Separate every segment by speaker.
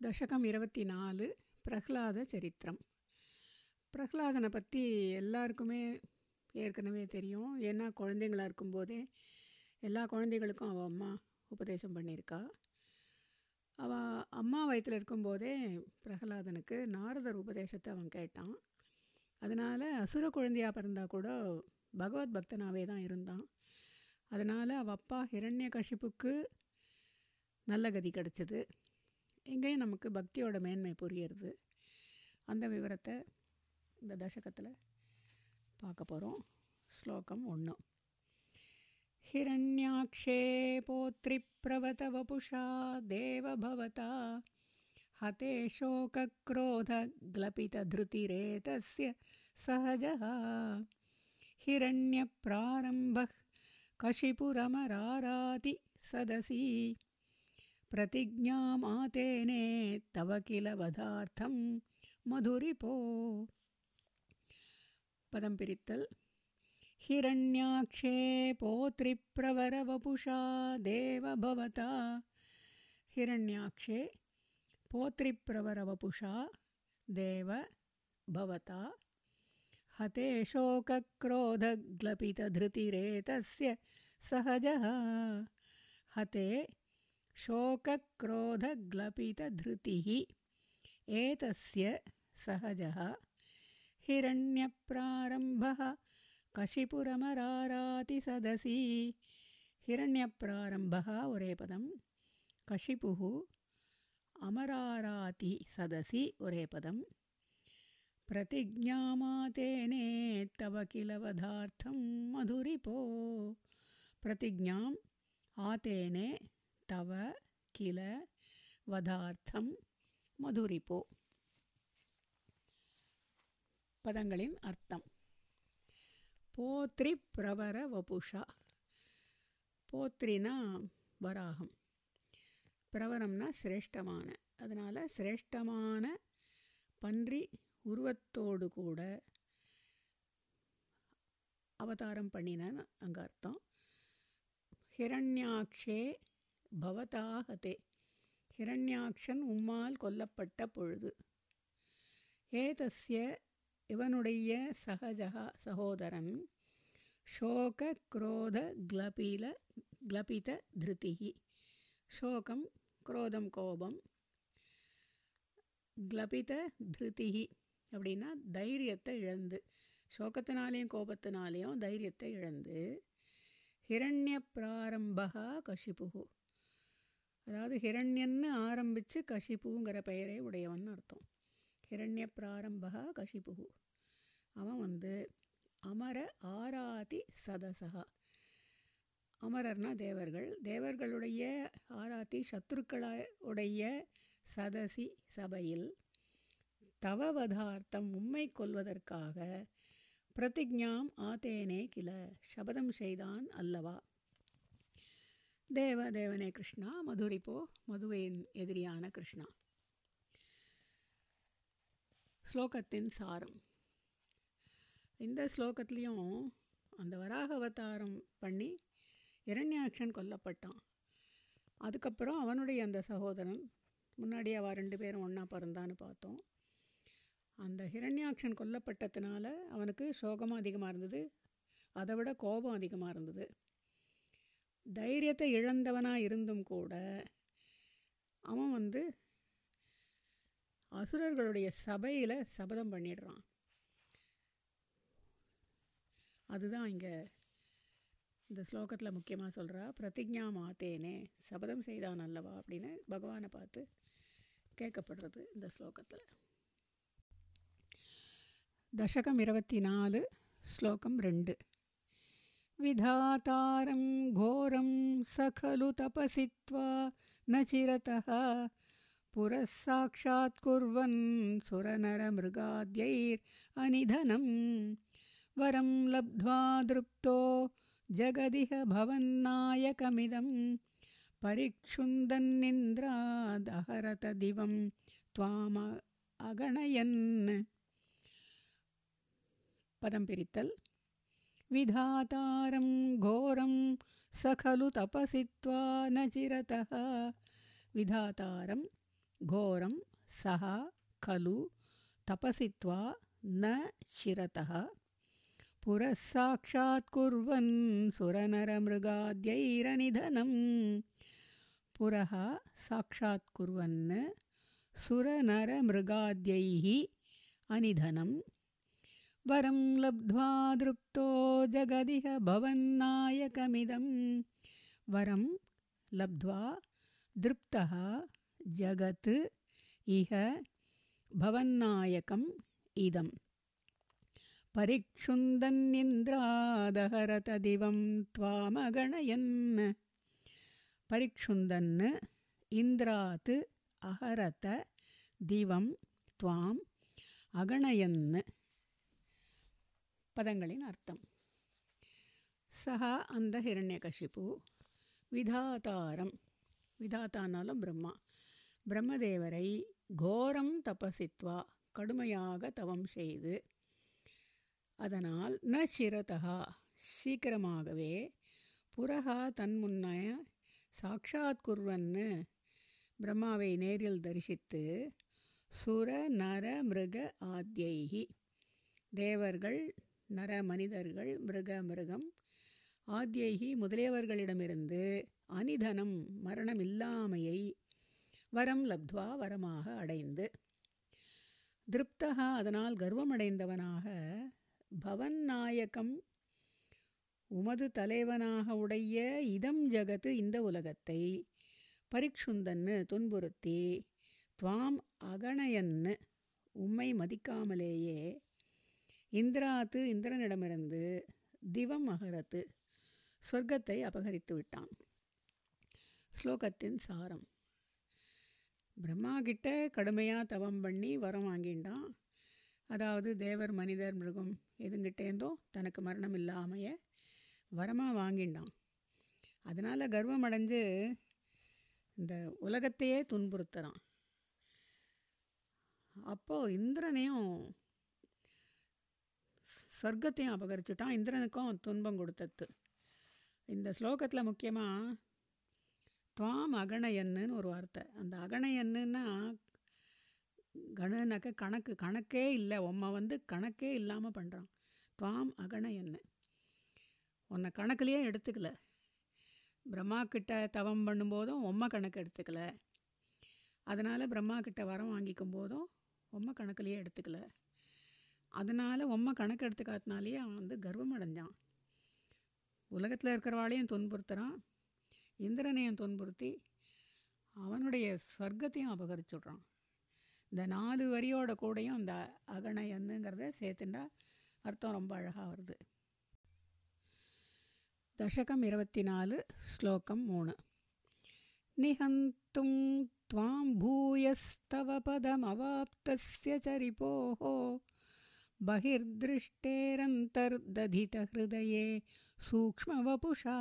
Speaker 1: தசகம் இருபத்தி நாலு பிரகலாத சரித்திரம். பிரகலாதனை பற்றி எல்லாருக்குமே ஏற்கனவே தெரியும். ஏன்னா குழந்தைங்களாக இருக்கும்போதே எல்லா குழந்தைகளுக்கும் அவள் அம்மா உபதேசம் பண்ணியிருக்கா. அவள் அம்மா வயத்தில் இருக்கும்போதே பிரகலாதனுக்கு நாரதர் உபதேசத்தை அவன் கேட்டான். அதனால் அசுர குழந்தையாக பிறந்தால் கூட பகவத் பக்தனாகவே தான் இருந்தான். அதனால் அவள் அப்பா ஹிரண்ய கஷிப்புக்கு நல்ல கதி கிடச்சிது. எங்கேயும் நமக்கு பக்தியோட மேன்மை புரியுறது அந்த விவரத்தை இந்த தசகத்தில் பார்க்க போகிறோம் ஸ்லோகம் ஒன்று हिरण्याक्षे पौत्रिप्रवतवपुषा देवभवता हते शोकक्रोधग्लपितधृतिरेतस्य सहजः हिरण्यप्रारम्भः कशिपुरमराराति सदसि प्रतिज्ञामातेने तव किल वधार्थं मधुरिपो। पदं पिरित्तल्। हिरण्याक्षे पौत्रिप्रवरवपुषा देवभवता। हिरण्याक्षे पौत्रिप्रवरवपुषा देव भवता हते शोकक्रोधग्लपितधृतिरेतस्य सहजः। हते शोकक्रोधग्लपितधृतिः। एतस्य सहजः हिरण्यप्रारम्भः कशिपुरमरारातिसदसि। हिरण्यप्रारम्भः उरेपदं कशिपुः अमरारातिसदसि प्रतिज्ञामातेने तव किलवधार्थं मधुरिपो। प्रतिज्ञाम् आतेने தவ கில வதார்த்தம் மதுரிப்போ. பதங்களின் அர்த்தம். போத்ரி பிரவர வபுஷா. போத்ரினா வராகம். பிரவரம்னா சிரேஷ்டமான. அதனால் சிரேஷ்டமான பன்றி உருவத்தோடு கூட அவதாரம் பண்ணினான்னு அங்கே அர்த்தம். ஹிரண்யாக்ஷே பவதாகதே. ஹிரண்யாக்ஷன் உம்மால் கொல்லப்பட்ட பொழுது. ஏதஸ்ய இவனுடைய சகஜகா சகோதரன் ஷோக குரோத கிளபீல கிளபித திருத்திகி ஷோகம் குரோதம் கோபம். கிளபித திருத்திகி அப்படின்னா தைரியத்தை இழந்து சோகத்தினாலேயும் கோபத்தினாலேயும் தைரியத்தை இழந்து ஹிரண்ய பிராரம்பகா கஷிபுகு அதாவது ஹிரண்யன்னு ஆரம்பித்து கஷிப்புங்கிற பெயரே உடையவன் அர்த்தம். ஹிரண்ய பிராரம்பகா கஷிபுகு அவன் வந்து அமர ஆராதி சதசகா. அமரர்னா தேவர்கள். தேவர்களுடைய ஆராத்தி சத்துருக்களுடைய சதசி சபையில் தவவதார்த்தம் உண்மை கொள்வதற்காக பிரதிஜாம் ஆத்தேனே கில சபதம் செய்தான் அல்லவா? தேவ தேவனே கிருஷ்ணா மதுரிப்போ மதுவையின் எதிரியான கிருஷ்ணா. ஸ்லோகத்தின் சாரம். இந்த ஸ்லோகத்துலேயும் அந்த வராக அவதாரம் பண்ணி இரண்யாட்சன் கொல்லப்பட்டான். அதுக்கப்புறம் அவனுடைய அந்த சகோதரன் முன்னாடி அவள் ரெண்டு பேரும் ஒன்றா பிறந்தான்னு பார்த்தோம். அந்த ஹிரண்யாட்சன் கொல்லப்பட்டதுனால அவனுக்கு சோகமும் அதிகமாக இருந்தது. அதை விட கோபம் அதிகமாக இருந்தது. தைரியத்தை இழந்தவனாக இருந்தும் கூட அவன் வந்து அசுரர்களுடைய சபையில் சபதம் பண்ணிடுறான். அதுதான் இங்கே இந்த ஸ்லோகத்தில் முக்கியமாக சொல்கிறா பிரதிஜா மாத்தேனே சபதம் செய்தான் அல்லவா? அப்படின்னு பகவானை பார்த்து கேட்கப்படுறது இந்த ஸ்லோகத்தில். தசகம் இருபத்தி நாலு ஸ்லோகம் ரெண்டு. विधातारं घोरं सखलु तपसित्वा न चिरतः। पुरः साक्षात् कुर्वन् सुरनरमृगाद्यैरनिधनं। वरं लब्ध्वा दृप्तो जगदिह भवन्नायकमिदं परिक्षुन्दन्निन्द्रादहरत दिवं त्वाम अगणयन्। पदं पिरित्तल् विधातारं घोरं स खलु तपसित्वा न चिरतः। विधातारं घोरं सः खलु तपसित्वा न शिरतः पुरः साक्षात् कुर्वन् सुरनरमृगाद्यैरनिधनं। पुरः साक्षात् कुर्वन् सुरनरमृगाद्यैः अनिधनं वरं लब्ध्वा दृप्तो जगदिह भवन्नायकमिदं वरं लब्ध्वा दृप्तः जगत् इह भवन्नायकम् इदम् परिक्षुन्दन्निन्द्रादहरतदिवं त्वामगणयन् परिक्षुन्दन् इन्द्रात् अहरत दिवं त्वाम् अगणयन् பதங்களின் அர்த்தம். சஹா அந்த ஹிரண்யகஷிபு விதாதாரம். விதாத்தானாலும் பிரம்மா. பிரம்மதேவரை கோரம் தபசித்வா. கடுமையாக தவம் செய்து. அதனால் ந சிரதா சீக்கிரமாகவே புறகா தன் முன்னைய சாட்சாத் குர்வன்னு பிரம்மாவை நேரில் தரிசித்து சுர நர மிருக ஆத்யைகி தேவர்கள் நர மனிதர்கள் மிருக மிருகம். ஆத்யேகி முதலியவர்களிடமிருந்து அனிதனம் மரணம் இல்லாமையை வரம் லப்துவா வரமாக அடைந்து. திருப்தகா அதனால் கர்வமடைந்தவனாக பவன் நாயகம் உமது தலைவனாக உடைய இதம் ஜகத்து இந்த உலகத்தை பரிக்ஷுந்தன்னு துன்புறுத்தி துவாம் அகணயன்னு உம்மை மதிக்காமலேயே இந்திராத்து இந்திரனிடமிருந்து திவம் அகரத்து சொர்க்கத்தை அபகரித்து விட்டான். ஸ்லோகத்தின் சாரம். பிரம்மா கிட்ட கடுமையாக தவம் பண்ணி வரம் வாங்கிண்டான் அதாவது தேவர் மனிதர் மிருகம் எதுங்கிட்டேந்தோ தனக்கு மரணம் இல்லாமைய வரமாக வாங்கிண்டான் அதனால் கர்வம் அடைஞ்சு இந்த உலகத்தையே துன்புறுத்துகிறான் அப்போது இந்திரனையும் சொர்க்கத்தையும் அபகரிச்சுட்டான். இந்திரனுக்கும் துன்பம் கொடுத்தது. இந்த ஸ்லோகத்தில் முக்கியமாக துவாம் அகணயன்னு ஒரு வார்த்தை. அந்த அகணயன்னுன்னா கணனாக்க கணக்கு கணக்கே இல்லை. உம்மை வந்து கணக்கே இல்லாமல் பண்ணுறான் துவாம் அகணயன்னு. உன்னை கணக்குலேயே எடுத்துக்கல. பிரம்மா கிட்ட தவம் பண்ணும்போதும் உம்மை கணக்கு எடுத்துக்கல. அதனால் பிரம்மா கிட்ட வரம் வாங்கிக்கும் போதும் உம்மை கணக்குலேயே எடுத்துக்கல. அதனால் உம்மை கணக்கு எடுத்துக்காத்தினாலேயே அவன் வந்து கர்வம் அடைஞ்சான் உலகத்தில் இருக்கிறவாளையும் துன்புறுத்துகிறான் இந்திரனையும் துன்புறுத்தி அவனுடைய சொர்க்கத்தையும் அபகரிச்சுடுறான் இந்த நாலு வரியோட கூடையும் இந்த அகணயன்னுங்கிறத சேர்த்துண்டா அர்த்தம் ரொம்ப அழகாக வருது தசகம் இருபத்தி நாலு ஸ்லோகம் மூணு நிஹந்தும் त्वां भूयस्तव पदमवाप्तस्य चरिपोः बहिर्दृष्टेरन्तर्दधितहृदये सूक्ष्मवपुषा।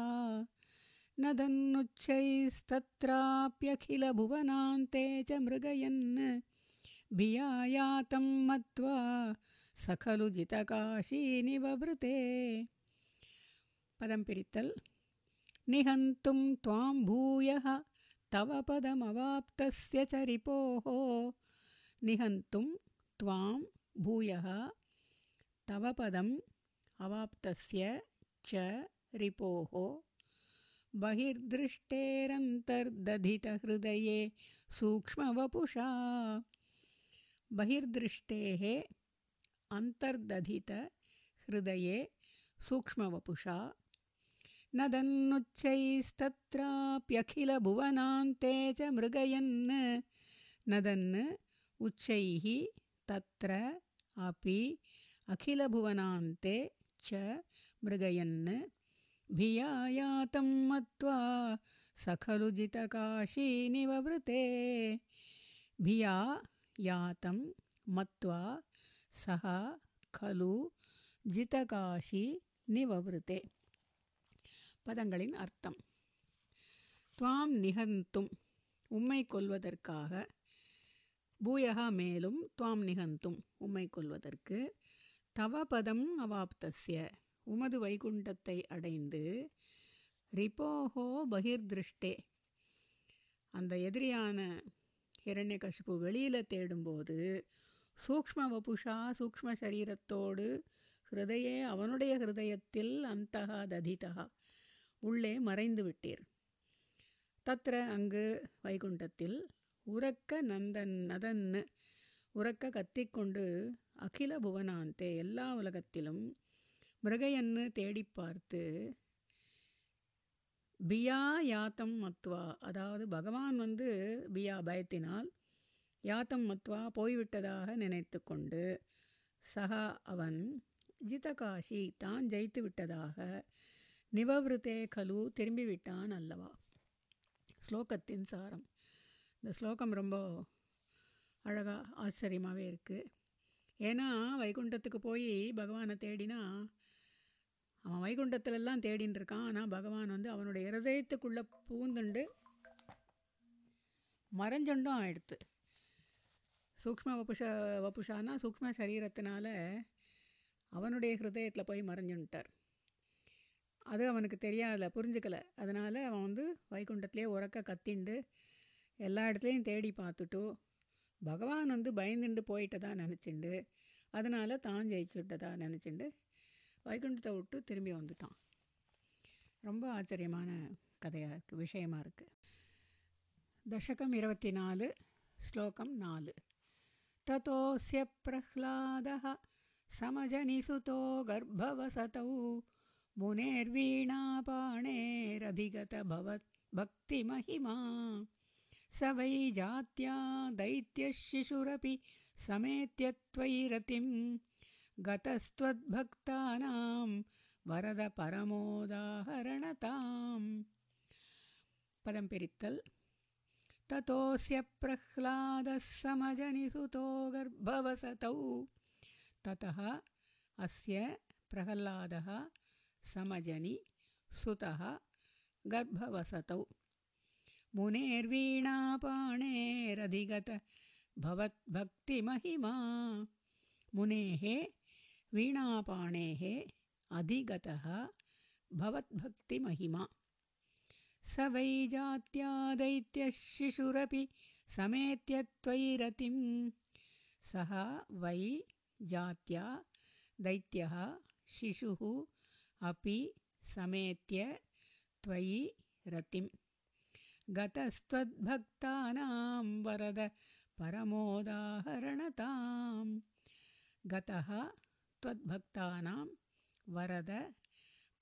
Speaker 1: नदन्नुच्चैस्तत्राप्यखिलभुवनान्ते च मृगयन्। भियायातं मत्वा स खलु जितकाशीनिववृते पदं पिरितल् निहन्तुं त्वां भूयः तव पदमवाप्तस्य च रिपोः। निहन्तुं त्वां भूयः तव पदम् अवाप्तस्य च रिपोः बहिर्दृष्टेरन्तर्दधितहृदये सूक्ष्मवपुषा। बहिर्दृष्टेः अन्तर्दधितहृदये सूक्ष्मवपुषा। नदन्नुच्चैस्तत्राप्यखिलभुवनान्ते च मृगयन्। नदन् उच्चैः तत्र अपि अखिलभुवनान्ते च मृगयन् भिया यातं मत्वा स खलु जितकाशीनिववृते भिया यातं मत्वा सः खलु ஜிதகாஷி நிவவிருத்தே பதங்களின் அர்த்தம் துவாம் நிகந்தும் உம்மை கொல்வதற்காக பூயகா மேலும் துவாம் நிகந்தும் உம்மை கொல்வதற்கு தவ பதம் அவாப்தஸ்ய. உமது வைகுண்டத்தை அடைந்து ரிப்போஹோ பகிர்திருஷ்டே. அந்த எதிரியான ஹிரண்யகசிப்பு வெளியில் தேடும்போது சூக்ஷ்ம வபுஷா சூக்ஷ்ம சரீரத்தோடு ஹிருதயே அவனுடைய ஹிருதயத்தில் அந்தகா ததிதகா உள்ளே மறைந்து விட்டீர். தத்ர அங்கு வைகுண்டத்தில் உறக்க நந்தன் நதன்னு உறக்க கத்திக்கொண்டு அகில புவனாந்தே எல்லா உலகத்திலும் மிருகையன்னு தேடி பார்த்து பியா யாத்தம் மத்வா. அதாவது பகவான் வந்து பியா பயத்தினால் யாத்தம் மத்வா போய்விட்டதாக நினைத்து கொண்டு சகா அவன் ஜிதகாஷி தான் ஜெயித்து விட்டதாக நிவவிருத்தே கலு திரும்பிவிட்டான் அல்லவா? ஸ்லோகத்தின் சாரம். இந்த ஸ்லோகம் ரொம்ப அழகாக ஆச்சரியமாகவே இருக்குது ஏன்னா வைகுண்டத்துக்கு போய் பகவானை தேடினா அவன் வைகுண்டத்திலெல்லாம் தேடின்னு இருக்கான். ஆனால் பகவான் வந்து அவனுடைய இருதயத்துக்குள்ளே பூந்துண்டு மறைஞ்சண்டும் ஆயிடுத்து. சூக்ம வபுஷ வபுஷானா சூக்ம சரீரத்தினால அவனுடைய ஹிருதயத்தில் போய் மறைஞ்சுன்ட்டார் அது அவனுக்கு தெரியாதல புரிஞ்சுக்கலை. அதனால் அவன் வந்து வைகுண்டத்திலே உறக்க கத்திண்டு எல்லா இடத்துலையும் தேடி பார்த்துட்டு பகவான் வந்து பயந்துண்டு போயிட்டதா நினச்சிண்டு அதனால் தான் ஜெயிச்சுட்டதா நினச்சிண்டு வைகுண்டத்தை விட்டு திரும்பி வந்துட்டான் ரொம்ப ஆச்சரியமான கதையாக இருக்குது விஷயமாக இருக்குது தசகம் இருபத்தி நாலு ஸ்லோகம் நாலு ததோஸ்ய பிரஹ்லாத समजनिसुतो गर्भवसतौ मुनेर्वीणापाणेरधिगतभवत् भक्तिमहिमा स वै जात्या दैत्यः शिशुरपि समेत्य त्वयि रतिं गतस्त्वद्भक्तानां वरद परमोदाहरणताम्। पदं पिरित्तल्। ततोऽस्य प्रह्लादः समजनिसुतो गर्भवसतौ। ततः अस्य प्रह्लादः समजनि सुतः गर्भवसतौ मुनेर्वीणापाणेरधिगत भवद्भक्तिमहिमा मुनेः वीणापाणेः अधिगतः भवद्भक्तिमहिमा स वै जात्या दैत्यः शिशुरपि समेत्य त्वयि रतिं सः वै जात्या दैत्यः शिशुः अपि समेत्य त्वयि रतिं गतस्त्वद्भक्तानां वरद परमोदाहरणतां गतः त्वद्भक्तानां वरद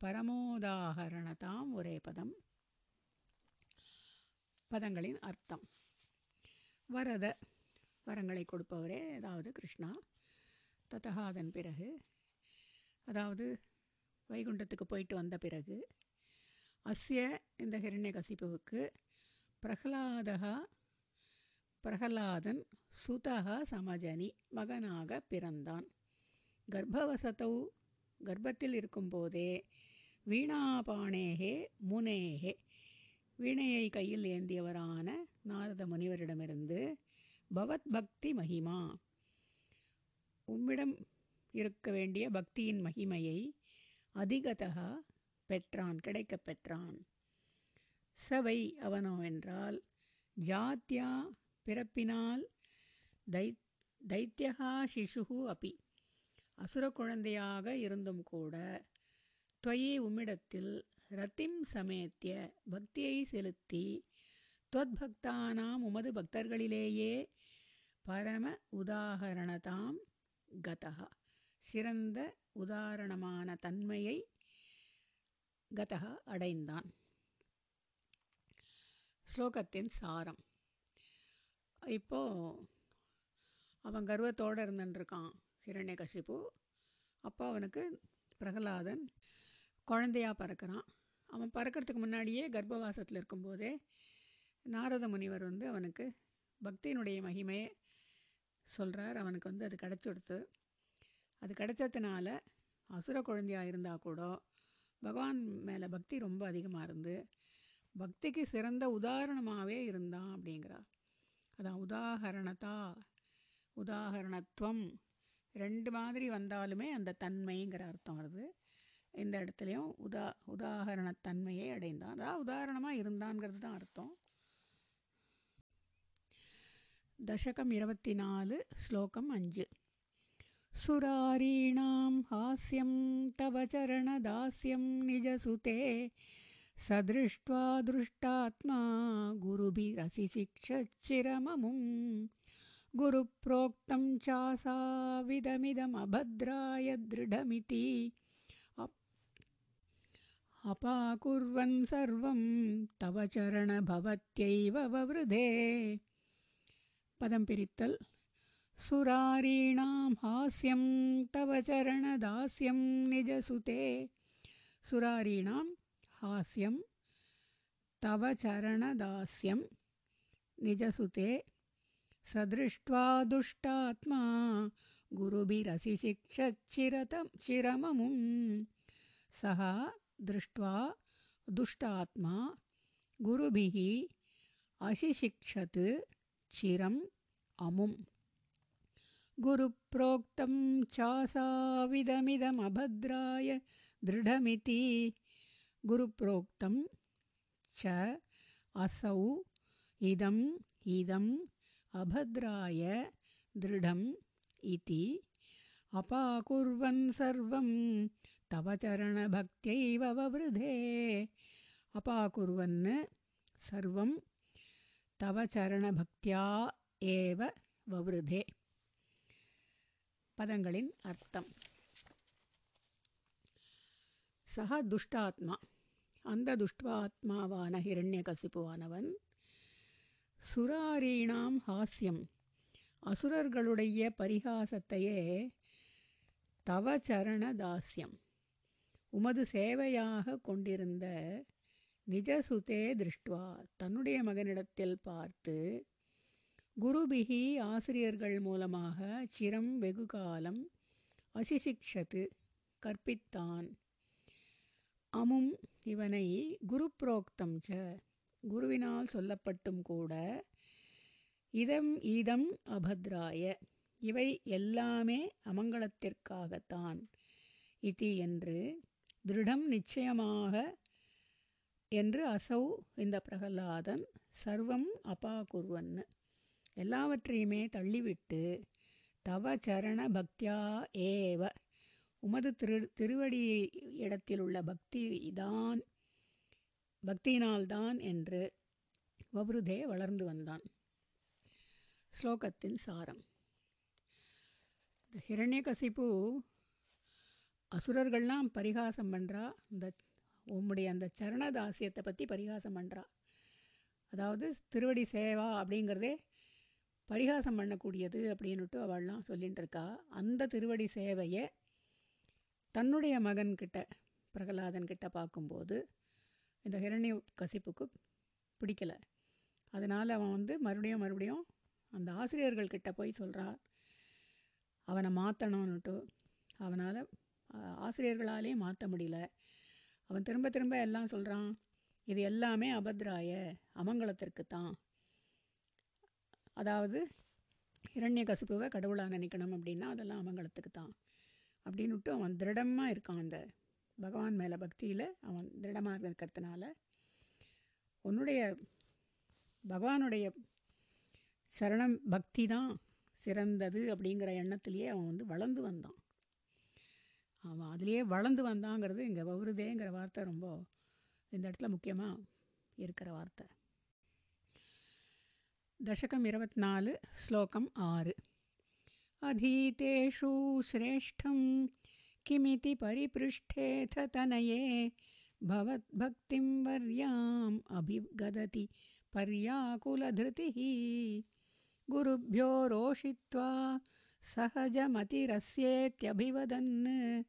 Speaker 1: பரமோதாகரணதாம் ஒரே பதம் பதங்களின் அர்த்தம் வரத வரங்களை கொடுப்பவரே அதாவது கிருஷ்ணா ததா அதன் பிறகு அதாவது வைகுண்டத்துக்கு போயிட்டு வந்த பிறகு அஸ்ய இந்த ஹிரண்யகசிப்புவுக்கு பிரகலாதக பிரகலாதன் சுதக சமஜனி மகனாக பிறந்தான். கர்ப்பவசத்தௌ கர்ப்பத்தில் இருக்கும்போதே வீணாபாணேகே முனேகே. வீணையை கையில் ஏந்தியவரான நாரத முனிவரிடமிருந்து பவத் பக்தி மகிமா. உம்மிடம் இருக்க வேண்டிய பக்தியின் மகிமையை அதிகதா பெற்றான் கிடைக்கப் பெற்றான். சவை அவனோவென்றால் ஜாத்தியா பிறப்பினால் தை தைத்தியகா சிசுகு அபி. அசுர குழந்தையாக இருந்தும் கூட துவயி உம்மிடத்தில் ரத்திம் சமேத்திய பக்தியை செலுத்தி துவத்பக்தானாம் உமது பக்தர்களிலேயே பரம உதாகரணதாம் கதகா சிறந்த உதாரணமான தன்மையை கதகா அடைந்தான். ஸ்லோகத்தின் சாரம். இப்போது அவன் கர்வத்தோடு இருந்துட்டுருக்கான் ஹிரண்யகசிப்பு அப்போ அவனுக்கு பிரகலாதன் குழந்தையாக பறக்கிறான். அவன் பறக்கிறதுக்கு முன்னாடியே கர்ப்பவாசத்தில் இருக்கும்போதே நாரத முனிவர் வந்து அவனுக்கு பக்தியினுடைய மகிமையை சொல்கிறார் அவனுக்கு வந்து அது கிடச்சிடுத்து அது கிடச்சதுனால அசுர குழந்தையாக இருந்தால் கூட பகவான் மேலே பக்தி ரொம்ப அதிகமாக இருந்து பக்திக்கு சிறந்த உதாரணமாகவே இருந்தான் அப்படிங்கிறார் அதான் உதாகரணத்தா உதாகரணத்துவம் ரெண்டு மாதிரி வந்தாலுமே அந்த தன்மைங்கிற அர்த்தம் வருது. இந்த இடத்துலையும் உதா உதாகரணத்தன்மையை அடைந்தான் அதான் உதாரணமாக இருந்தான்ங்கிறது தான் அர்த்தம். தசகம் இருபத்தி நாலு ஸ்லோகம் அஞ்சு. சுராரீணாம் ஹாஸ்யம் தவ சரணதாஸ்யம் நிஜசுதே सदृष्ट्वा दृष्टात्मा गुरुभिरसि शिक्षच्चिरममुं गुरुप्रोक्तं चासाविदमिदमभद्राय दृढमिति। अपाकुर्वन् सर्वं तव चरणभवत्यैव ववृधे। ववृधे पदंपित्तल् सुरारीणां हास्यं तव चरणदास्यं निजसुते। सुरारीणां हास्यं तव चरणदास्यं निजसुते सदृष्ट्वा दुष्टात्मा गुरुभिरसि शिक्षच्चिरतं चिरममुं सः दृष्ट्वा दुष्टात्मा गुरुभिः अशिशिक्षत् चिरम् अमुम् गुरुप्रोक्तं चासाविदमिदमभद्राय दृढमिति गुरुप्रोक्तं च असौ इदम् इदम् अभद्राय दृढम् इति अपाकुर्वन् सर्वं तव चरणभक्त्यैव ववृधे अपाकुर्वन् सर्वं तव चरणभक्त्या एव ववृधे பதங்களின் அர்த்தம் சக துஷ்டாத்மா அந்த துஷ்டாத்மாவான ஹிரண்யகசிப்புவானவன். சுராரீணாம் ஹாஸ்யம். அசுரர்களுடைய பரிகாசத்தையே தவ சரண தாஸ்யம் உமது சேவையாக கொண்டிருந்த நிஜசுதே திருஷ்டுவா. தன்னுடைய மகனிடத்தில் பார்த்து குருபிகி ஆசிரியர்கள் மூலமாக சிரம் வெகு காலம் அசிசிக்ஷத்து கற்பித்தான். அமும் இவனை குரு புரோக்தம் ச குருவினால் சொல்லப்பட்டும் கூட இதம் ஈதம் அபத்ராய இவை எல்லாமே அமங்கலத்திற்காகத்தான். இதி என்று திருடம் நிச்சயமாக என்று அசௌ இந்த பிரகலாதன் சர்வம் அபாகுர்வன் எல்லாவற்றையுமே தள்ளிவிட்டு தவ சரண பக்தியா ஏவ உமது திரு திருவடி இடத்தில் உள்ள பக்தி தான் பக்தியினால்தான் என்று வவ்ருதே வளர்ந்து வந்தான். ஸ்லோகத்தின் சாரம். இந்த ஹிரண்யகசிப்பு அசுரர்கள்லாம் பரிகாசம் பண்ணுறா இந்த உம்முடைய அந்த சரணதாசியத்தை பற்றி பரிகாசம் பண்ணுறா அதாவது திருவடி சேவா அப்படிங்கிறதே பரிகாசம் பண்ணக்கூடியது அப்படின்னுட்டு அவள்லாம் சொல்லிகிட்டு இருக்கா அந்த திருவடி சேவையை தன்னுடைய மகன்கிட்ட பிரகலாதன் கிட்ட பார்க்கும்போது இந்த ஹிரண்ய கசிப்புக்கு பிடிக்கலை. அதனால் அவன் வந்து மறுபடியும் மறுபடியும் அந்த ஆசிரியர்கள்கிட்ட போய் சொல்கிறான் அவனை மாற்றணும்னுட்டு அவனால் ஆசிரியர்களாலே மாற்ற முடியல. அவன் திரும்ப திரும்ப எல்லாம் சொல்கிறான் இது எல்லாமே அபத்ராய அமங்கலத்திற்கு தான் அதாவது இரண்ய கசிப்புவை கடவுளாக நினைக்கணும் அப்படின்னா அதெல்லாம் அமங்கலத்துக்கு தான் அப்படின்னு விட்டு அவன் திருடமாக இருக்கான். அந்த பகவான் மேலே பக்தியில் அவன் திருடமாக இருக்கிறதுனால உன்னுடைய பகவானுடைய சரணம் பக்தி தான் சிறந்தது அப்படிங்கிற எண்ணத்திலேயே அவன் வந்து வளர்ந்து வந்தான். அவன் அதிலேயே வளர்ந்து வந்தாங்கிறது இங்கே வருதேங்கிற வார்த்தை ரொம்ப இந்த இடத்துல முக்கியமாக இருக்கிற வார்த்தை. தசகம் இருபத்தி நாலு ஸ்லோகம் ஆறு. अधीतेषु श्रेष्ठं किमिति परिपृष्ठेऽथ तनये। भवद्भक्तिं वर्याम् अभिगदति पर्याकुलधृतिः। गुरुभ्यो रोषित्वा सहजमतिरस्येत्यभिवदन्।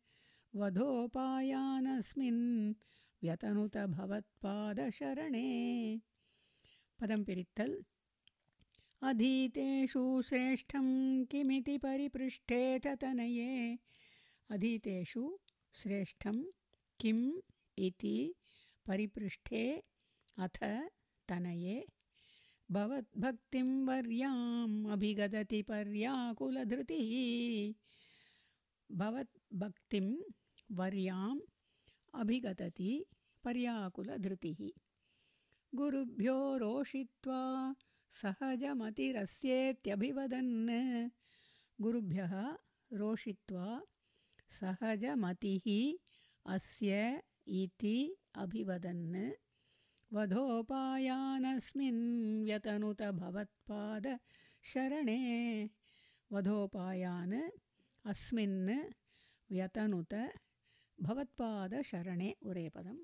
Speaker 1: वधोपायानस्मिन् व्यतनुत भवत्पादशरणे। पदं पिरित्तल् अधीतेषु श्रेष्ठं किमिति परिपृष्ठेत तनये अधीतेषु श्रेष्ठं किम् इति परिपृष्ठे अथ तनये। भवद्भक्तिं वर्याम् अभिगदति पर्याकुलधृतिः। भवद्भक्तिं वर्याम् अभिगदति पर्याकुलधृतिः। गुरुभ्यो रोषित्वा सहजमतिरस्येत्यभिवदन् गुरुभ्यः रोषित्वा सहजमतिः अस्य इति अभिवदन् वधोपायानस्मिन् व्यतनुत भवत्पादशरणे वधोपायान् अस्मिन् व्यतनुत பவத்பாத ஒரே பதம்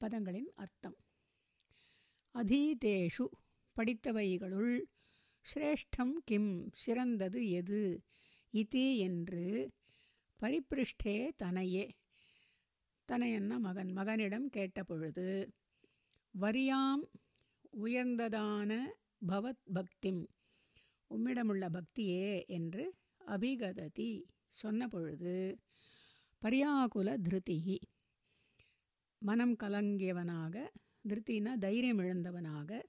Speaker 1: பதங்களின் அர்த்தம் அதீதேஷு படித்தவைகளுள் சிரேஷ்டம் கிம் சிறந்தது எது? இதி என்று பரிபிருஷ்டே தனையே. தனையன்ன மகன். மகனிடம் கேட்டபொழுது வரியாம் உயர்ந்ததான பவத் பக்திம் உம்மிடமுள்ள பக்தியே என்று அபிகததி சொன்னபொழுது பரியாகுல திருதிகி மனம் கலங்கியவனாக திருத்தினா தைரியம் இழந்தவனாக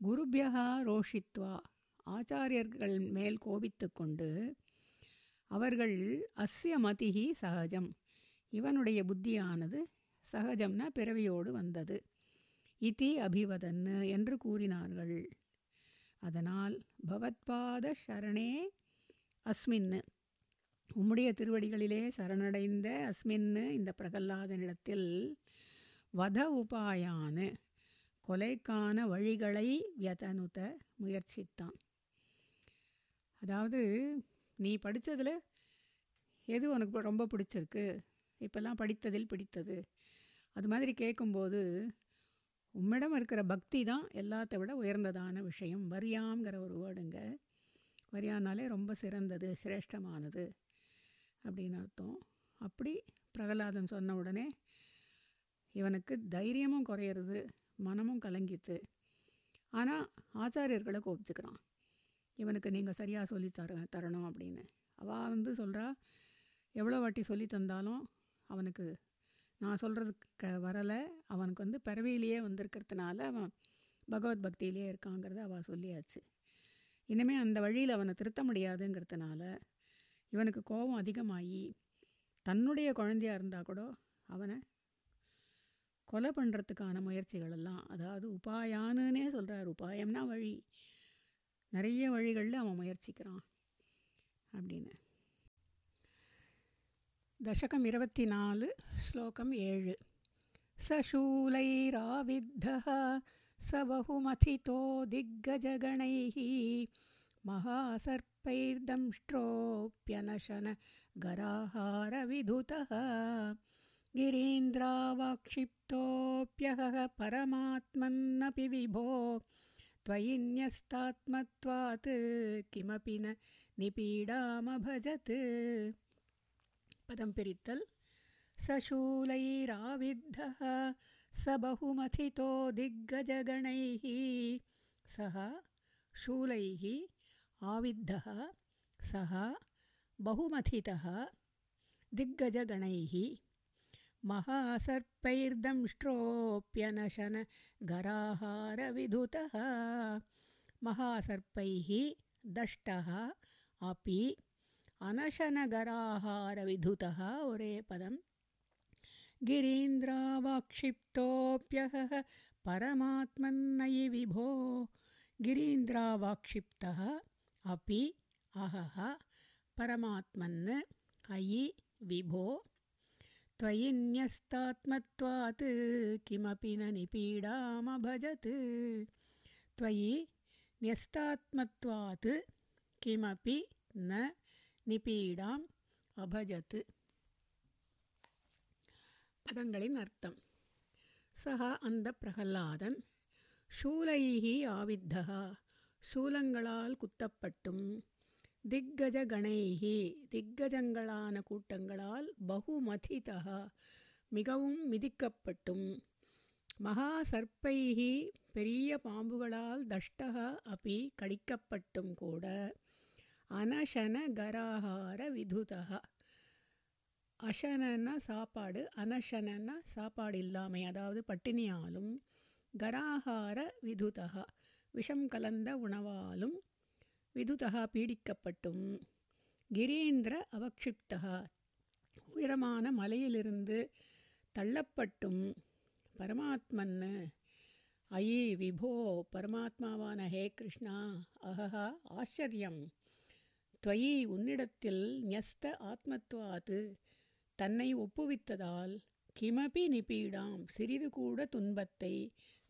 Speaker 1: குருபியகா ரோஷித்வா ஆச்சாரியர்கள் மேல் கோபித்து கொண்டு அவர்கள் அஸ்ய மதிஹி சகஜம். இவனுடைய புத்தியானது சகஜம்னா பிறவியோடு வந்தது. இதி அபிவதன் என்று கூறினார்கள். அதனால் பவத்பாத ஷரணே அஸ்மின்னு. உம்முடைய திருவடிகளிலே சரணடைந்த அஸ்மின்னு இந்த பிரகல்லாதனிடத்தில் வத உபாயானு கொலைக்கான வழிகளை வியதனுத முயற்சித்தான். அதாவது நீ படித்ததில் எது உனக்கு ரொம்ப பிடிச்சிருக்கு? இப்போல்லாம் படித்ததில் பிடித்தது. அது மாதிரி கேட்கும்போது உம்மிடம் இருக்கிற பக்தி தான் எல்லாத்த விட உயர்ந்ததான விஷயம். வரியாங்கிற ஒரு வேர்டுங்க. வரியானாலே ரொம்ப சிறந்தது சிரேஷ்டமானது அப்படின்னு அர்த்தம். அப்படி பிரகலாதன் சொன்ன உடனே இவனுக்கு தைரியமும் குறையிறது மனமும் கலங்கித்து ஆனால் ஆச்சாரியர்களை கோபிச்சுக்கிறான். இவனுக்கு நீங்கள் சரியாக சொல்லி தர தரணும் அப்படின்னு. அவள் வந்து சொல்கிறா எவ்வளோ வாட்டி சொல்லி தந்தாலும் அவனுக்கு நான் சொல்கிறது க வரலை. அவனுக்கு வந்து பிறவியிலேயே வந்திருக்கிறதுனால அவன் பகவத் பக்தியிலேயே இருக்காங்கிறத அவள் சொல்லியாச்சு. இனிமேல் அந்த வழியில் அவனை திருத்த முடியாதுங்கிறதுனால இவனுக்கு கோபம் அதிகமாகி தன்னுடைய குழந்தையாக இருந்தால் கூட அவனை கொலை பண்ணுறதுக்கான முயற்சிகள் எல்லாம் அதாவது உபாயானுன்னே சொல்கிறார் உபாயம்னா வழி நிறைய வழிகளில் அவன் முயற்சிக்கிறான் அப்படின்னு தசகம் இருபத்தி நாலு ஸ்லோகம் ஏழு சசூலைராவித்தः स बहुमथितो दिग्गजगणैः महासर्पैर्दंष्ट्रोऽप्यनशन गराहारविधुतः गिरीन्द्रावाक्षिप्तोऽप्यहः परमात्मन्नपि विभो। त्वयि न्यस्तात्मत्वात् किमपि न निपीडामभजत्। पदं पिरित्तल्। सशूलैराविद्धः स बहुमथितो दिग्गजगणैः। सः शूलैः आविद्धः। सः बहुमथितः दिग्गजगणैः महासर्पैर्दंष्ट्रोऽप्यनशन गराहारविधुतः महासर्पैः दष्टः अपि अनशनगराहारविधुतः। उरे पदम् गिरीन्द्रावाक्षिप्तोऽप्यहः परमात्मन्नयि विभो। गिरीन्द्रावाक्षिप्तः अपि अहः परमात्मन् अयि विभो। त्वयि न्यस्तात्मत्वात् किमपि न निपीडामभजत् त्वयि न्यस्तात्मत्वात् किमपि न நிபீடாம் அபஜத் பதங்களின் அர்த்தம் சஹா அந்த பிரகல்லாதன் ஷூலைஹி ஆவித்தகா சூலங்களால் குத்தப்பட்டும் திக்கஜ கணைஹி திக்கஜங்களான கூட்டங்களால் பகுமதிதா மிகவும் மிதிக்கப்பட்டும். மகா சர்ப்பைகி பெரிய பாம்புகளால் தஷ்டகா அப்படி கடிக்கப்பட்டும் கூட. அனசன கராகார விதுதா அசனன்னா சாப்பாடு அனசனன்னா சாப்பாடு இல்லாமை அதாவது பட்டினியாலும் கராகார விதுதா விஷம் கலந்த உணவாலும் விதுதா பீடிக்கப்பட்டும். கிரீந்திர அவக்ஷிப்தா உயரமான மலையிலிருந்து தள்ளப்பட்டும். பரமாத்மன்னு அயி விபோ பரமாத்மாவான ஹே கிருஷ்ணா அஹஹா ஆச்சரியம். துவயி உன்னிடத்தில் ஞஸ்த ஆத்மத்வாது தன்னை ஒப்புவித்ததால் கிமபி நிபீடாம் சிறிது கூட துன்பத்தை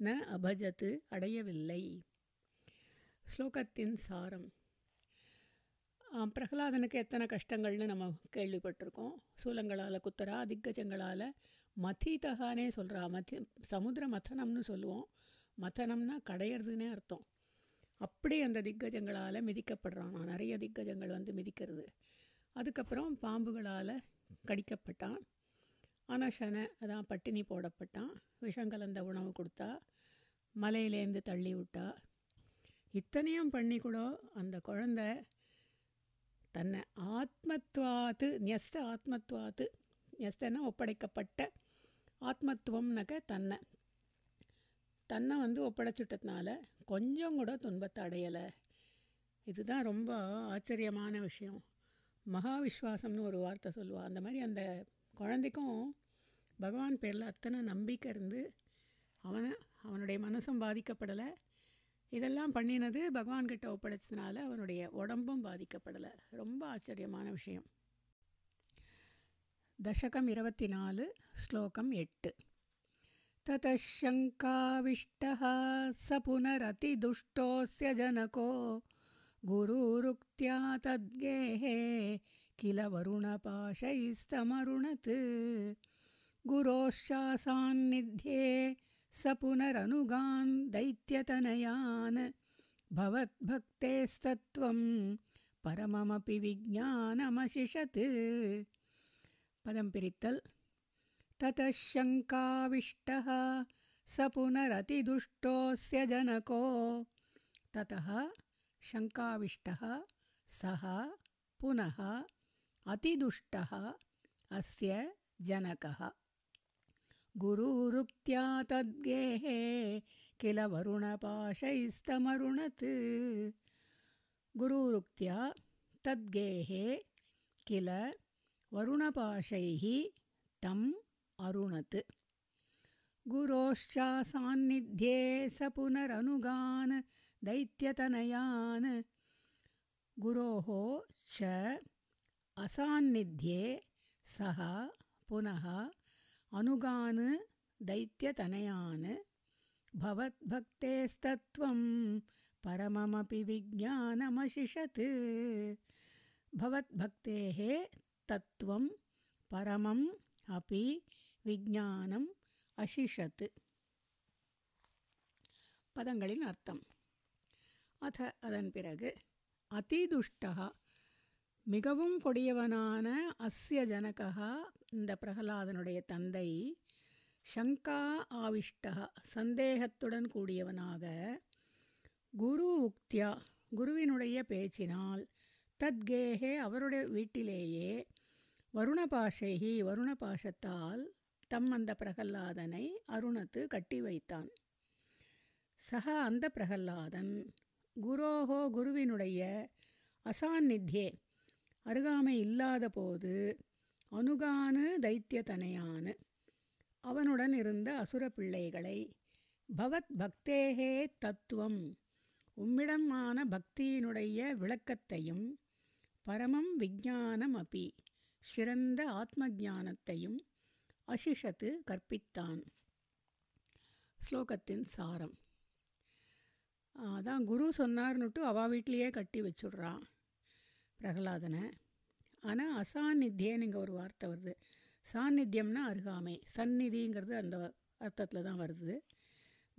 Speaker 1: ந அபஜத்து அடையவில்லை. ஸ்லோகத்தின் சாரம். பிரகலாதனுக்கு எத்தனை கஷ்டங்கள்னு நம்ம கேள்விப்பட்டிருக்கோம். சூலங்களால் குத்துறா திக்கஜங்களால் மதிதகானே சொல்கிறா மதி சமுத்திர மதனம்னு சொல்லுவோம். மதனம்னா கடையிறதுன்னே அர்த்தம். அப்படி அந்த திக்கஜங்களால் மிதிக்கப்படுறான். நிறைய திக்கஜங்கள் வந்து மிதிக்கிறது. அதுக்கப்புறம் பாம்புகளால் கடிக்கப்பட்டான். அனஷன அதான் பட்டினி போடப்பட்டான். விஷம் கலந்த உணவு கொடுத்தா மலையிலேருந்து தள்ளி விட்டா. இத்தனையும் பண்ணி கூட அந்த குழந்தை தன்னை ஆத்மத்வாத்து நியஸ்த ஆத்மத்வாத்து நியஸ்தன ஒப்படைக்கப்பட்ட ஆத்மத்துவம்னாக்க தன்னை. தன்னை வந்து ஒப்படைச்சிட்டதுனால கொஞ்சம் கூட துன்பத்தை அடையலை. இதுதான் ரொம்ப ஆச்சரியமான விஷயம். மகா விஸ்வாசம்னு ஒரு வார்த்தை சொல்லுவாள் அந்த மாதிரி அந்த குழந்தைக்கும் பகவான் பேரில் அத்தனை நம்பிக்கை இருந்து அவனை அவனுடைய மனசும் பாதிக்கப்படலை. இதெல்லாம் பண்ணினது பகவான்கிட்ட ஒப்படைச்சதுனால அவனுடைய உடம்பும் பாதிக்கப்படலை ரொம்ப ஆச்சரியமான விஷயம் தசகம் இருபத்தி நாலு ஸ்லோகம் எட்டு ततः स पुनरतिदुष्टोऽस्य जनको गुरुरुक्त्या तद्गेहे किल वरुणपाशैस्तमरुणत् गुरोश्चासान्निध्ये स पुनरनुगान् दैत्यतनयान्। भवद्भक्तेस्तत्त्वं परममपि विज्ञानमशिषत्। पदं पिरित्तल्। ततः शङ्काविष्टः स पुनरतिदुष्टोऽस्य जनको। ततः शङ्काविष्टः सः पुनः अतिदुष्टः अस्य जनकः गुरुरुक्त्या तद्गेहे किल वरुणपाशैस्तमरुणत्। गुरुरुक्त्या तद्गेहे किल वरुणपाशैः तम् अरुणत्। गुरोश्चासान्निध्ये स पुनरनुगान् दैत्यतनयान्। गुरोः च असान्निध्ये सः पुनः अनुगान् दैत्यतनयान् भवद्भक्तेस्तत्त्वं परममपि विज्ञानमशिषत् भवद्भक्तेः तत्त्वं परमम् अपि விஜானம் அசிஷத் பதங்களின் அர்த்தம் அத அதன் பிறகு அதிதுஷ்டா மிகவும் கொடியவனான அஸ்ய ஜனகா இந்த பிரகலாதனுடைய தந்தை சங்கா ஆவிஷ்டா சந்தேகத்துடன் கூடியவனாக குரு உக்தியா குருவினுடைய பேச்சினால் தத்கேகே அவருடைய வீட்டிலேயே வருணபாஷைகி வருணபாஷத்தால் தம் அந்த பிரகல்லாதனை அருணத்து கட்டி வைத்தான். சக அந்த பிரகல்லாதன் குரோஹோ குருவினுடைய அசாநித்தியே அருகாமை இல்லாத போது அணுகானு தைத்தியதனையானு. அவனுடன் இருந்த அசுர பிள்ளைகளை பவத் பக்தேகே தத்துவம் உம்மிடமான பக்தியினுடைய விளக்கத்தையும் பரமம் விஜானம் அப்பி சிறந்த ஆத்ம ஞானத்தையும் அசிஷத்து கற்பித்தான். ஸ்லோகத்தின் சாரம். அதான் குரு சொன்னார்னுட்டு அவா வீட்லேயே கட்டி வச்சுடுறான் பிரகலாதனை. ஆனால் அசாநித்தியன்னு இங்கே ஒரு வார்த்தை வருது. சாநித்தியம்னா அருகாமை. சந்நிதிங்கிறது அந்த அர்த்தத்தில் தான் வருது.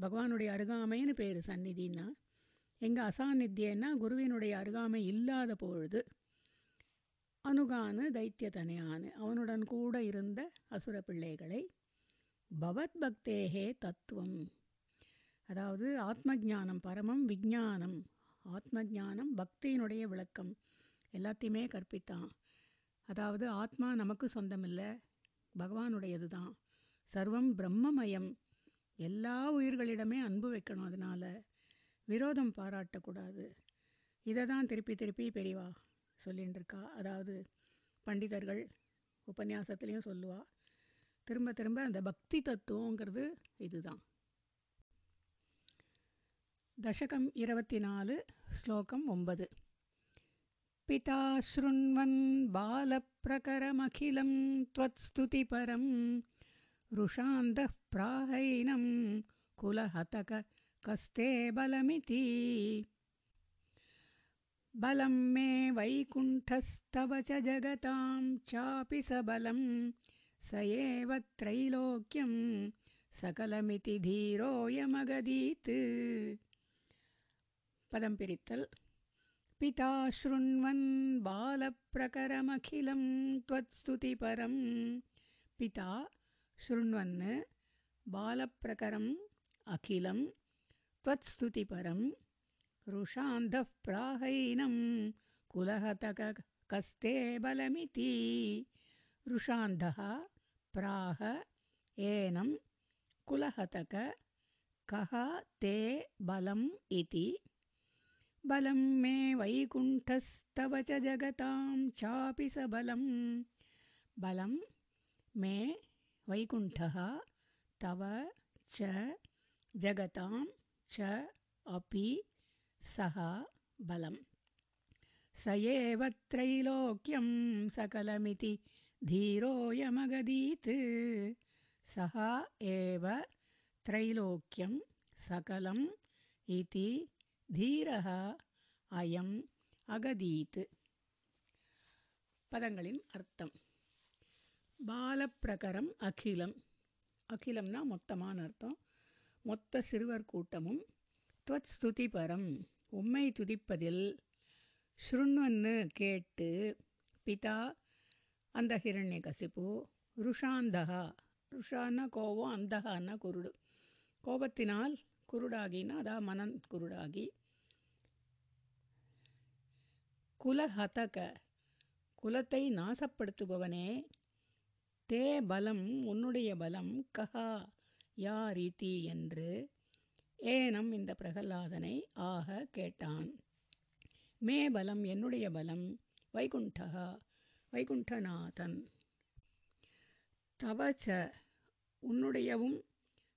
Speaker 1: பகவானுடைய அருகாமைன்னு பேர் சந்நிதின்னா. எங்கே அசாநித்தியன்னா குருவினுடைய அருகாமை இல்லாத பொழுது அனுகானு தைத்தியதனையானு அவனுடன் கூட இருந்த அசுர பிள்ளைகளை பவத் பக்தேகே தத்துவம். அதாவது ஆத்ம ஜானம் பரமம் விஜானம் ஆத்ம ஜானம் பக்தியினுடைய விளக்கம். எல்லாத்தையுமே கற்பித்தான். அதாவது ஆத்மா நமக்கு சொந்தமில்லை பகவானுடையது தான் சர்வம் பிரம்மமயம். எல்லா உயிர்களிடமே அன்பு வைக்கணும் அதனால். விரோதம் பாராட்டக்கூடாது. இதை தான் திருப்பி திருப்பி பெரிவா சொல்லின்ருக்கா அதாவது பண்டிதர்கள் உபன்யாசத்துலேயும் சொல்லுவா. திரும்ப திரும்ப அந்த பக்தி தத்துவங்கிறது இதுதான். தசகம் இருபத்தி நாலு ஸ்லோகம் ஒன்பது. पिता शृण्वन् बालप्रकरमखिलं त्वत्स्तुतिपरं। कुलहतक कस्ते बलमिति। बलं मे वैकुण्ठस्तव च जगतां चापि सबलं स एव त्रैलोक्यं सकलमिति धीरोऽयमगदीत्। पदं पिरित्तल् पिता शृण्वन् बालप्रकरमखिलं त्वत्स्तुतिपरं। पिता शृण्वन् बालप्रकरम् अखिलं त्वत्स्तुतिपरं। रुषान्धः प्राहैनं कुलहतक कस्ते बलमिति। रुषान्धः प्राह एनं कुलहतक कः ते बलम् इति बलं मे वैकुण्ठस्तव च जगतां चापि स बलं मे वैकुण्ठः तव च जगतां च अपि सः बलं स एव त्रैलोक्यं सकलमिति धीरोऽयमगदीत्। सः एव त्रैलोक्यं सकलम् इति धीरः அயம் அகதீத் பதங்களின் அர்த்தம். பாலப்பிரகரம் அகிலம் அகிலம்னா மொத்தமான அர்த்தம். மொத்த சிறுவர் கூட்டமும் துவத் ஸ்துதிபரம் உம்மை துதிப்பதில் ஸ்ருண்வன்னு கேட்டு பிதா அந்த ஹிரண்ய கசிப்பு ருஷாந்தகா. ருஷான்னா கோபம் அந்தகான்னா குருடு. கோபத்தினால் குருடாகினா அதான் மனன் குருடாகி. குலஹதக குலத்தை நாசப்படுத்துபவனே தே பலம் உன்னுடைய பலம் கஹா யா ரீதி என்று ஏனம் இந்த பிரகலாதனை ஆக கேட்டான். மே பலம் என்னுடைய பலம் வைகுண்டகா வைகுண்டநாதன். தவச்ச உன்னுடையவும்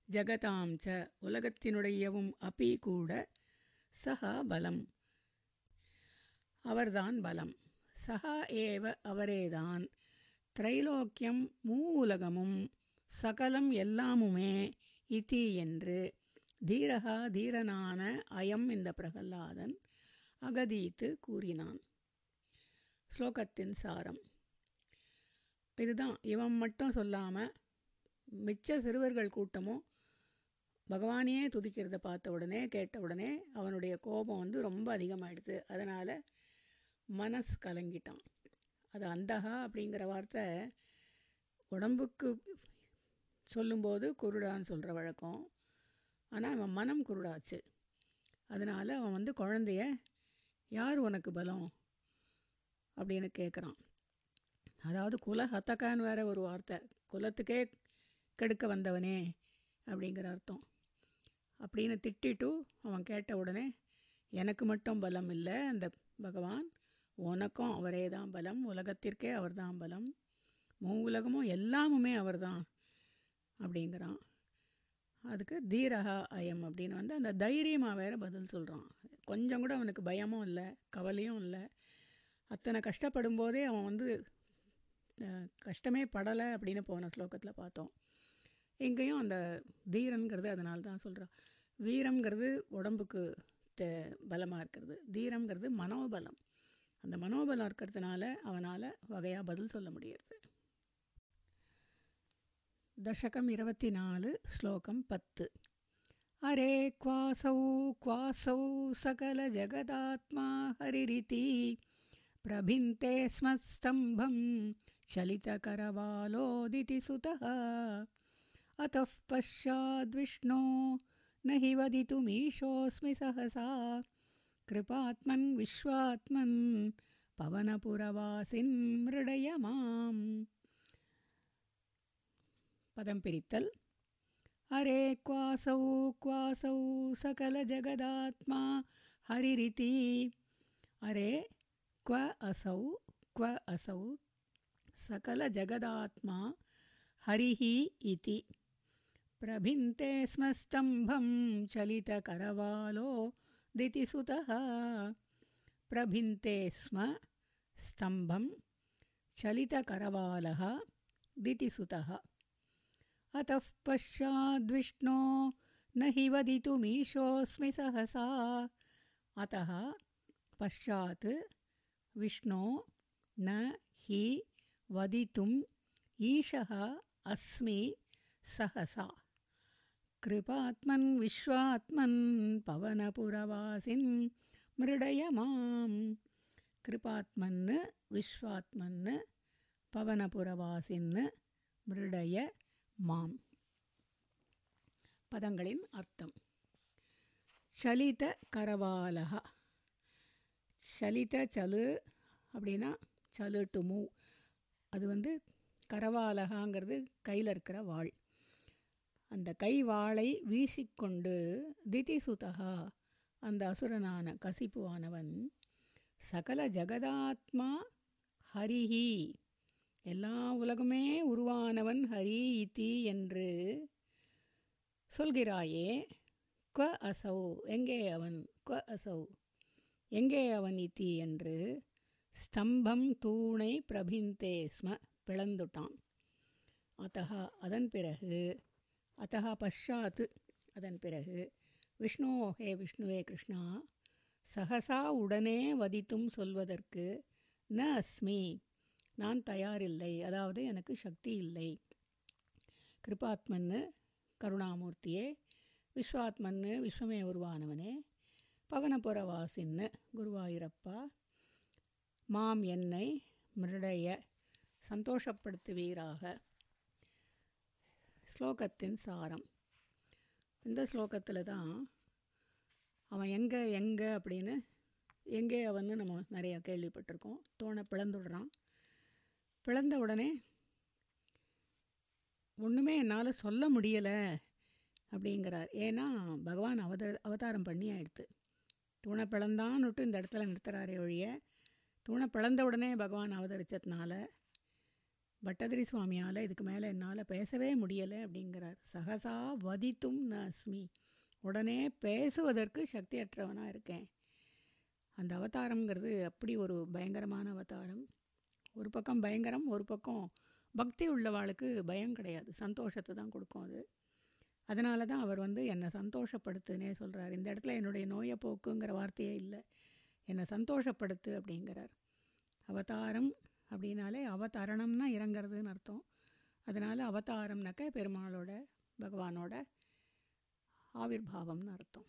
Speaker 1: ஜகதாம் ச உலகத்தினுடையவும் அப்பி கூட சஹா பலம். அவர்தான் பலம். சஹா ஏவ அவரேதான். திரைலோக்கியம் மூலகமும் சகலம் எல்லாமுமே இதி என்று. தீரகா தீரனான அயம் இந்த பிரகல்லாதன் அகதீத்து கூறினான். ஸ்லோகத்தின் சாரம். இதுதான். இவன் மட்டும் சொல்லாமல் மிச்ச சிறுவர்கள் கூட்டமும் பகவானையே துதிக்கிறத பார்த்த உடனே கேட்ட உடனே அவனுடைய கோபம் வந்து ரொம்ப அதிகமாகிடுது அதனால் மனசு கலங்கிட்டான். அது அந்தகா அப்படிங்கிற வார்த்தை உடம்புக்கு சொல்லும்போது குருடான்னு சொல்கிற வழக்கம். ஆனால் அவன் மனம் குருடாச்சு. அதனால் அவன் வந்து குழந்தைய யார் உனக்கு பலம்? அப்படின்னு கேட்குறான் அதாவது குல ஹத்தக்கான்னு வேற ஒரு வார்த்தை. குலத்துக்கே கெடுக்க வந்தவனே அப்படிங்கிற அர்த்தம். அப்படின்னு திட்டிட்டு அவன் கேட்ட உடனே எனக்கு மட்டும் பலம் இல்லை அந்த பகவான். உனக்கும் அவரே தான் பலம். உலகத்திற்கே அவர் தான் பலம். மூ உலகமும் எல்லாமுமே அவர் தான். அப்படிங்கிறான். அதுக்கு தீரகா அயம் அப்படின்னு வந்து அந்த தைரியமாக வேற பதில் சொல்கிறான் கொஞ்சம் கூட அவனுக்கு பயமும் இல்லை கவலையும் இல்லை. அத்தனை கஷ்டப்படும் போதே அவன் வந்து கஷ்டமே படலை அப்படின்னு போன ஸ்லோகத்தில் பார்த்தோம். எங்கேயும் அந்த தீரன்கிறது அதனால தான் சொல்கிறான் வீரம்ங்கிறது உடம்புக்கு தே பலமாக இருக்கிறது தீரம்ங்கிறது மனோபலம் அந்த மனோபலம் இருக்கிறதுனால அவனால் வகையாக பதில் சொல்ல முடியுது दशकम् इरवति नालु श्लोकं पत् अरे क्वासौ क्वासौ सकलजगदात्मा हरिरिति प्रभिन्ते स्मस्तम्भं चलितकरवालोदिति सुतः अतः पश्चाद्विष्णो न हि वदितुमीशोऽस्मि सहसा कृपात्मन् विश्वात्मन् पवनपुरवासिन् मृडय माम् पदं पिरित्तल् अरे क्वासौ क्वासौ सकलजगदात्मा हरिरिति अरे क्व असौ क्व असौ सकलजगदात्मा हरिः इति प्रभिन्ते स्म स्तम्भं चलितकरवालो दितिसुतः प्रभिन्ते स्म स्तम्भं चलितकरवालः दितिसुतः अतः पश्चाद्विष्णो न हि वदितुमीशोऽस्मि सहसा। अतः पश्चात् विष्णो न हि वदितुम् ईशः अस्मि सहसा। कृपात्मन् विश्वात्मन् पवनपुरवासिन् मृडय मां कृपात्मन् विश्वात्मन् பவனபுரவாசின்னு மிருடய மாம் பதங்களின் அர்த்தம் சலித கரவாலகா சலித சலு அப்படின்னா சலு டு மூவ் அது வந்து கரவாலகாங்கிறது கையில் இருக்கிற வாள் அந்த கை வாளை வீசிக்கொண்டு திதிசுதகா அந்த அசுரனான கசிப்புவானவன் சகல ஜெகதாத்மா ஹரிஹி எல்லா உலகமே உருவானவன் ஹரி இதி என்று சொல்கிறாயே. க அசௌ எங்கே அவன்? க அசௌ எங்கே அவன் இத்தி என்று ஸ்தம்பம் தூணை பிரபிந்தே ஸ்ம பிளந்துட்டான். அத்தகா அதன் பிறகு அத்தகா பஷாத்து அதன் பிறகு விஷ்ணு ஹே விஷ்ணுவே கிருஷ்ணா சகசா உடனே வதித்தும் சொல்வதற்கு ந அஸ்மி நான் தயாரில்லை அதாவது எனக்கு சக்தி இல்லை. கிருபாத்மன்னு கருணாமூர்த்தியே விஸ்வாத்மன்னு விஸ்வமே உருவானவனே பவனபுரவாசின்னு குருவாயூரப்பா மாம் என்னை மிருடைய சந்தோஷப்படுத்துவீராக. ஸ்லோகத்தின் சாரம். இந்த ஸ்லோகத்தில் தான் அவன் எங்கே எங்கே அப்படின்னு எங்கே அவன்னு நம்ம நிறையா கேள்விப்பட்டிருக்கோம். தோணை பிளந்துடுறான். பிளந்த உடனே ஒன்றுமே என்னால் சொல்ல முடியலை அப்படிங்கிறார். ஏன்னா பகவான் அவத அவதாரம் பண்ணி ஆயிடுத்து. தூணை பிளந்தான்னுட்டு இந்த இடத்துல நிறுத்துறாரே ஒழிய தூணை பிளந்த உடனே பகவான் அவதரித்ததுனால பட்டதிரி சுவாமியால் இதுக்கு மேலே என்னால் பேசவே முடியலை அப்படிங்கிறார். சகசா வதித்தும் ந அஸ்மி உடனே பேசுவதற்கு சக்தியற்றவனாக இருக்கேன். அந்த அவதாரங்கிறது அப்படி ஒரு பயங்கரமான அவதாரம். ஒரு பக்கம் பயங்கரம் ஒரு பக்கம் பக்தி உள்ளவாளுக்கு பயம் கிடையாது. சந்தோஷத்தை தான் கொடுக்கும் அது. அதனால தான் அவர் வந்து என்னை சந்தோஷப்படுத்துனே சொல்கிறார் இந்த இடத்துல என்னுடைய நோயை போக்குங்கிற வார்த்தையே இல்லை. என்னை சந்தோஷப்படுத்து அப்படிங்கிறார். அவதாரம் அப்படின்னாலே அவதாரணம்னா இறங்கிறதுன்னு அர்த்தம். அதனால் அவதாரம்னாக்க பெருமாளோட பகவானோட ஆவிர்வாவம்னு அர்த்தம்.